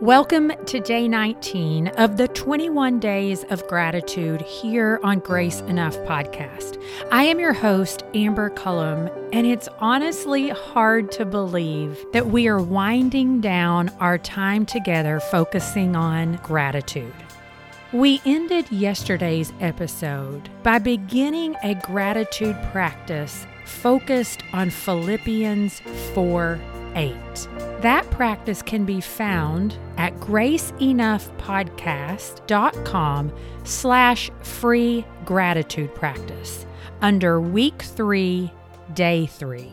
Welcome to day 19 of the 21 Days of Gratitude here on Grace Enough podcast. I am your host, Amber Cullum, and it's honestly hard to believe that we are winding down our time together focusing on gratitude. We ended yesterday's episode by beginning a gratitude practice focused on Philippians 4 8. That practice can be found at graceenoughpodcast.com slash free gratitude practice under week three, day three.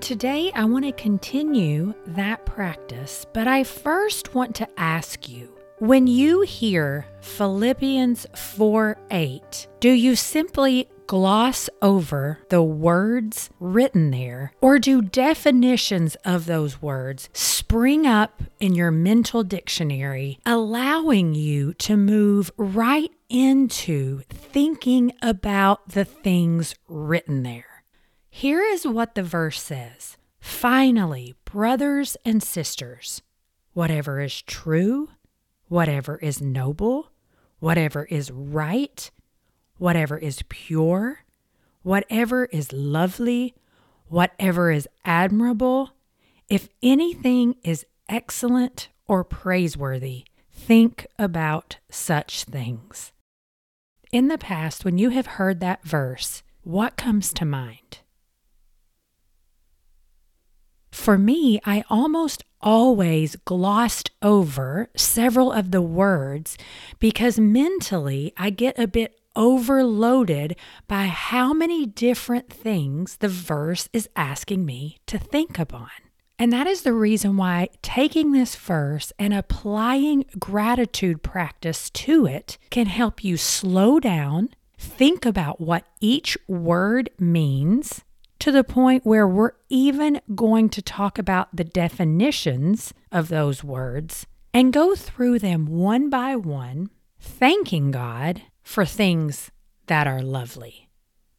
Today, I want to continue that practice, but I first want to ask you when you hear Philippians 4 8, do you simply gloss over the words written there, or do definitions of those words spring up in your mental dictionary, allowing you to move right into thinking about the things written there? Here is what the verse says Finally, brothers and sisters, whatever is true, whatever is noble, whatever is right, whatever is pure, whatever is lovely, whatever is admirable, if anything is excellent or praiseworthy, think about such things. In the past, when you have heard that verse, what comes to mind? For me, I almost always glossed over several of the words because mentally I get a bit overloaded by how many different things the verse is asking me to think upon. And that is the reason why taking this verse and applying gratitude practice to it can help you slow down, think about what each word means, to the point where we're even going to talk about the definitions of those words and go through them one by one, thanking God for things that are lovely,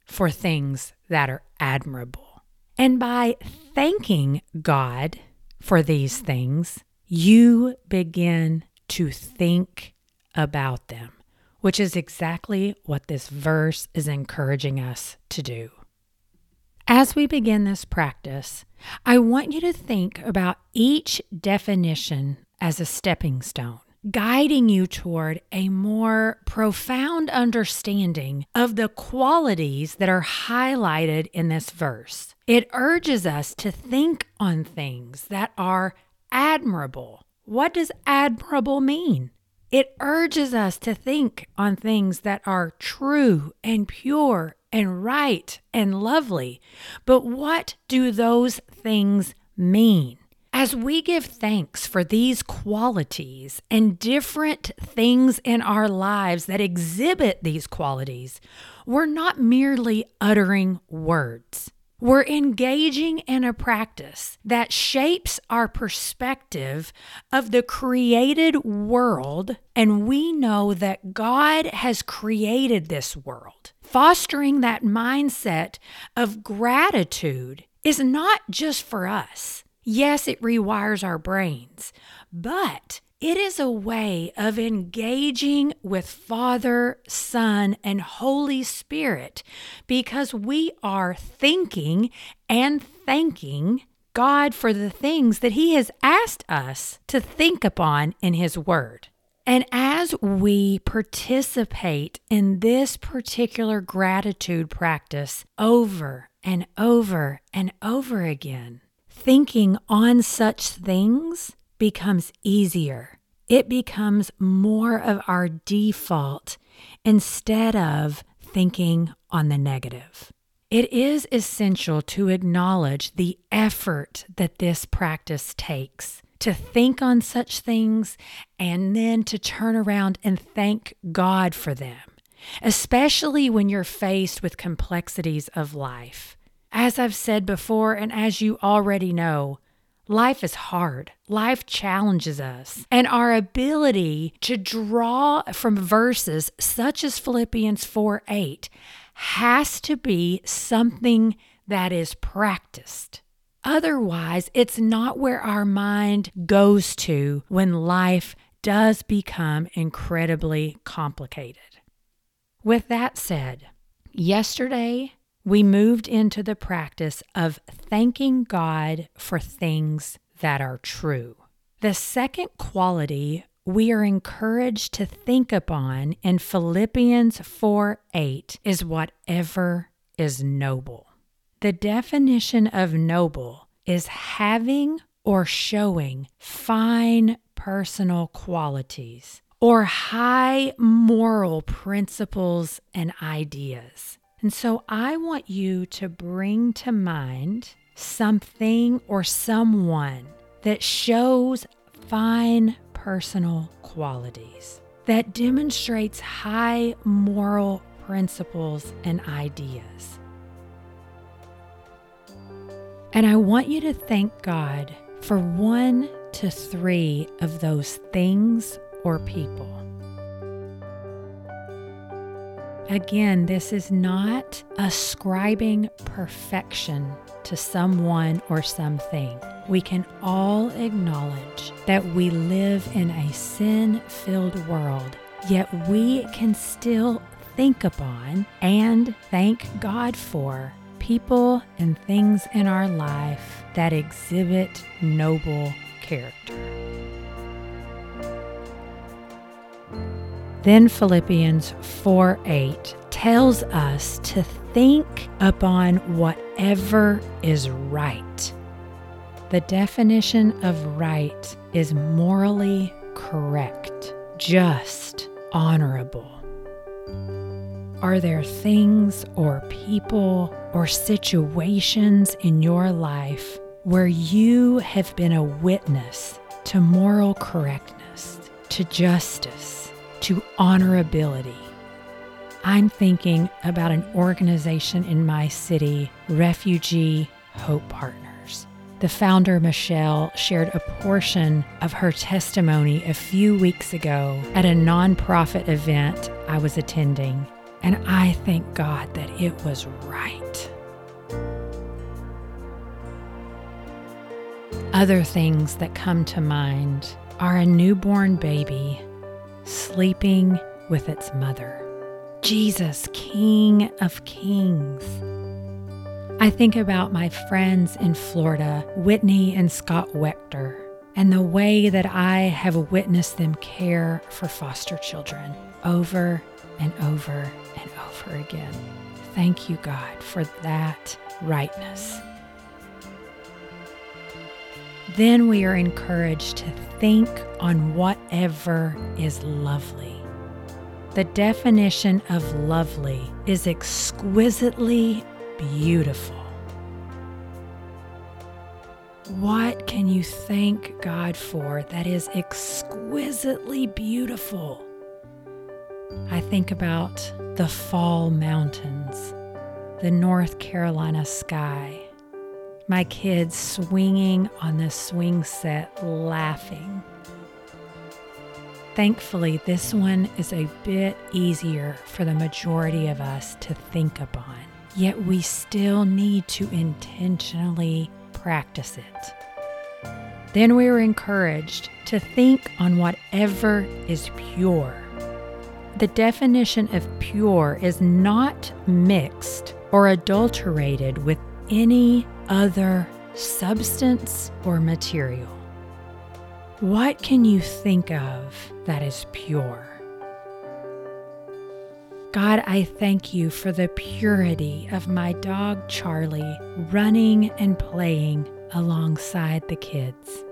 for things that are admirable. And by thanking God for these things, you begin to think about them, which is exactly what this verse is encouraging us to do. As we begin this practice, I want you to think about each definition as a stepping stone guiding you toward a more profound understanding of the qualities that are highlighted in this verse. It urges us to think on things that are admirable. What does admirable mean? It urges us to think on things that are true and pure and right and lovely. But what do those things mean? As we give thanks for these qualities and different things in our lives that exhibit these qualities, we're not merely uttering words. We're engaging in a practice that shapes our perspective of the created world, and we know that God has created this world. Fostering that mindset of gratitude is not just for us. Yes, it rewires our brains, but it is a way of engaging with Father, Son, and Holy Spirit because we are thinking and thanking God for the things that He has asked us to think upon in His Word. And as we participate in this particular gratitude practice over and over and over again, thinking on such things becomes easier. It becomes more of our default instead of thinking on the negative. It is essential to acknowledge the effort that this practice takes to think on such things and then to turn around and thank God for them, especially when you're faced with complexities of life. As I've said before, and as you already know, life is hard. Life challenges us. And our ability to draw from verses such as Philippians 4 8 has to be something that is practiced. Otherwise, it's not where our mind goes to when life does become incredibly complicated. With that said, yesterday we moved into the practice of thanking God for things that are true. The second quality we are encouraged to think upon in Philippians 4 8 is whatever is noble. The definition of noble is having or showing fine personal qualities or high moral principles and ideas. And so I want you to bring to mind something or someone that shows fine personal qualities, that demonstrates high moral principles and ideas. And I want you to thank God for one to three of those things or people. Again, this is not ascribing perfection to someone or something. We can all acknowledge that we live in a sin filled world, yet we can still think upon and thank God for people and things in our life that exhibit noble character. Then Philippians 4 8 tells us to think upon whatever is right. The definition of right is morally correct, just, honorable. Are there things or people or situations in your life where you have been a witness to moral correctness, to justice? To honorability. I'm thinking about an organization in my city, Refugee Hope Partners. The founder, Michelle, shared a portion of her testimony a few weeks ago at a nonprofit event I was attending, and I thank God that it was right. Other things that come to mind are a newborn baby sleeping with its mother. Jesus, King of Kings. I think about my friends in Florida, Whitney and Scott Wechter, and the way that I have witnessed them care for foster children over and over and over again. Thank you, God, for that rightness. Then we are encouraged to think on whatever is lovely. The definition of lovely is exquisitely beautiful. What can you thank God for that is exquisitely beautiful? I think about the fall mountains, the North Carolina sky, my kids swinging on the swing set, laughing. Thankfully, this one is a bit easier for the majority of us to think upon, yet we still need to intentionally practice it. Then we are encouraged to think on whatever is pure. The definition of pure is not mixed or adulterated with any other substance or material. What can you think of that is pure? God, I thank you for the purity of my dog Charlie running and playing alongside the kids.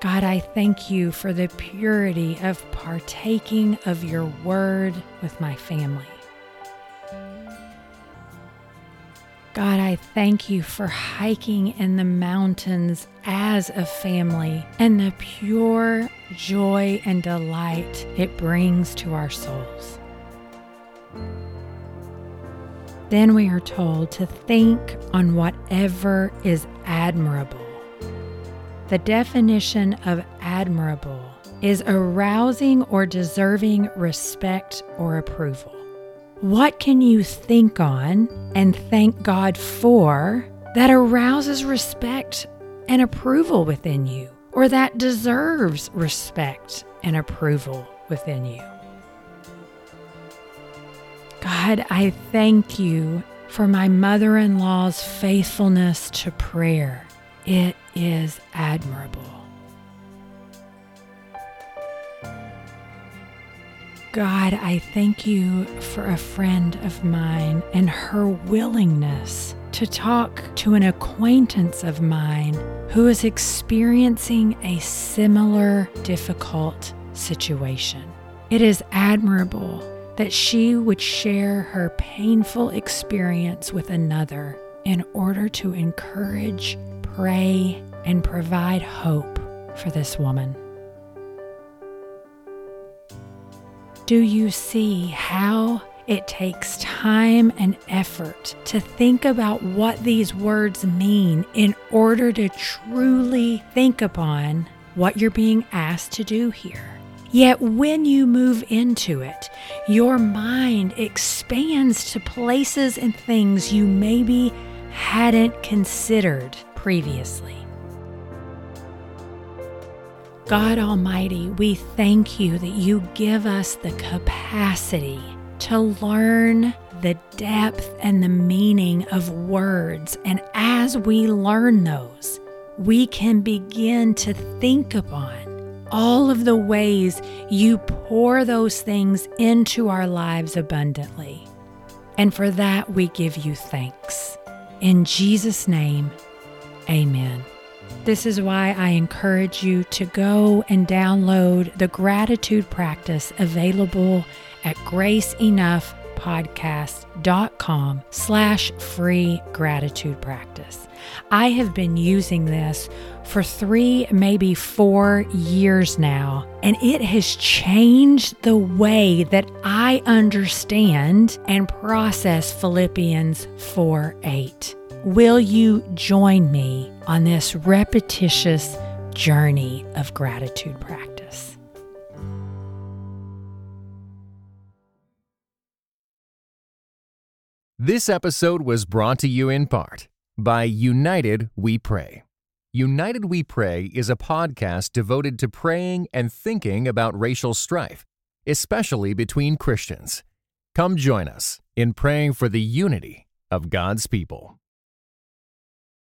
God, I thank you for the purity of partaking of your word with my family. God, I thank you for hiking in the mountains as a family and the pure joy and delight it brings to our souls. Then we are told to think on whatever is admirable. The definition of admirable is arousing or deserving respect or approval. What can you think on and thank God for that arouses respect and approval within you, or that deserves respect and approval within you? God, I thank you for my mother in law's faithfulness to prayer. It is admirable. God, I thank you for a friend of mine and her willingness to talk to an acquaintance of mine who is experiencing a similar difficult situation. It is admirable that she would share her painful experience with another in order to encourage pray, and provide hope for this woman. Do you see how it takes time and effort to think about what these words mean in order to truly think upon what you're being asked to do here? Yet when you move into it, your mind expands to places and things you maybe hadn't considered previously. God Almighty, we thank you that you give us the capacity to learn the depth and the meaning of words. And as we learn those, we can begin to think upon all of the ways you pour those things into our lives abundantly. And for that, we give you thanks. In Jesus' name, Amen. This is why I encourage you to go and download the gratitude practice available at graceenoughpodcast.com slash free gratitude practice. I have been using this for three, maybe four years now, and it has changed the way that I understand and process Philippians 4 8. Will you join me on this repetitious journey of gratitude practice? This episode was brought to you in part by United We Pray. United We Pray is a podcast devoted to praying and thinking about racial strife, especially between Christians. Come join us in praying for the unity of God's people.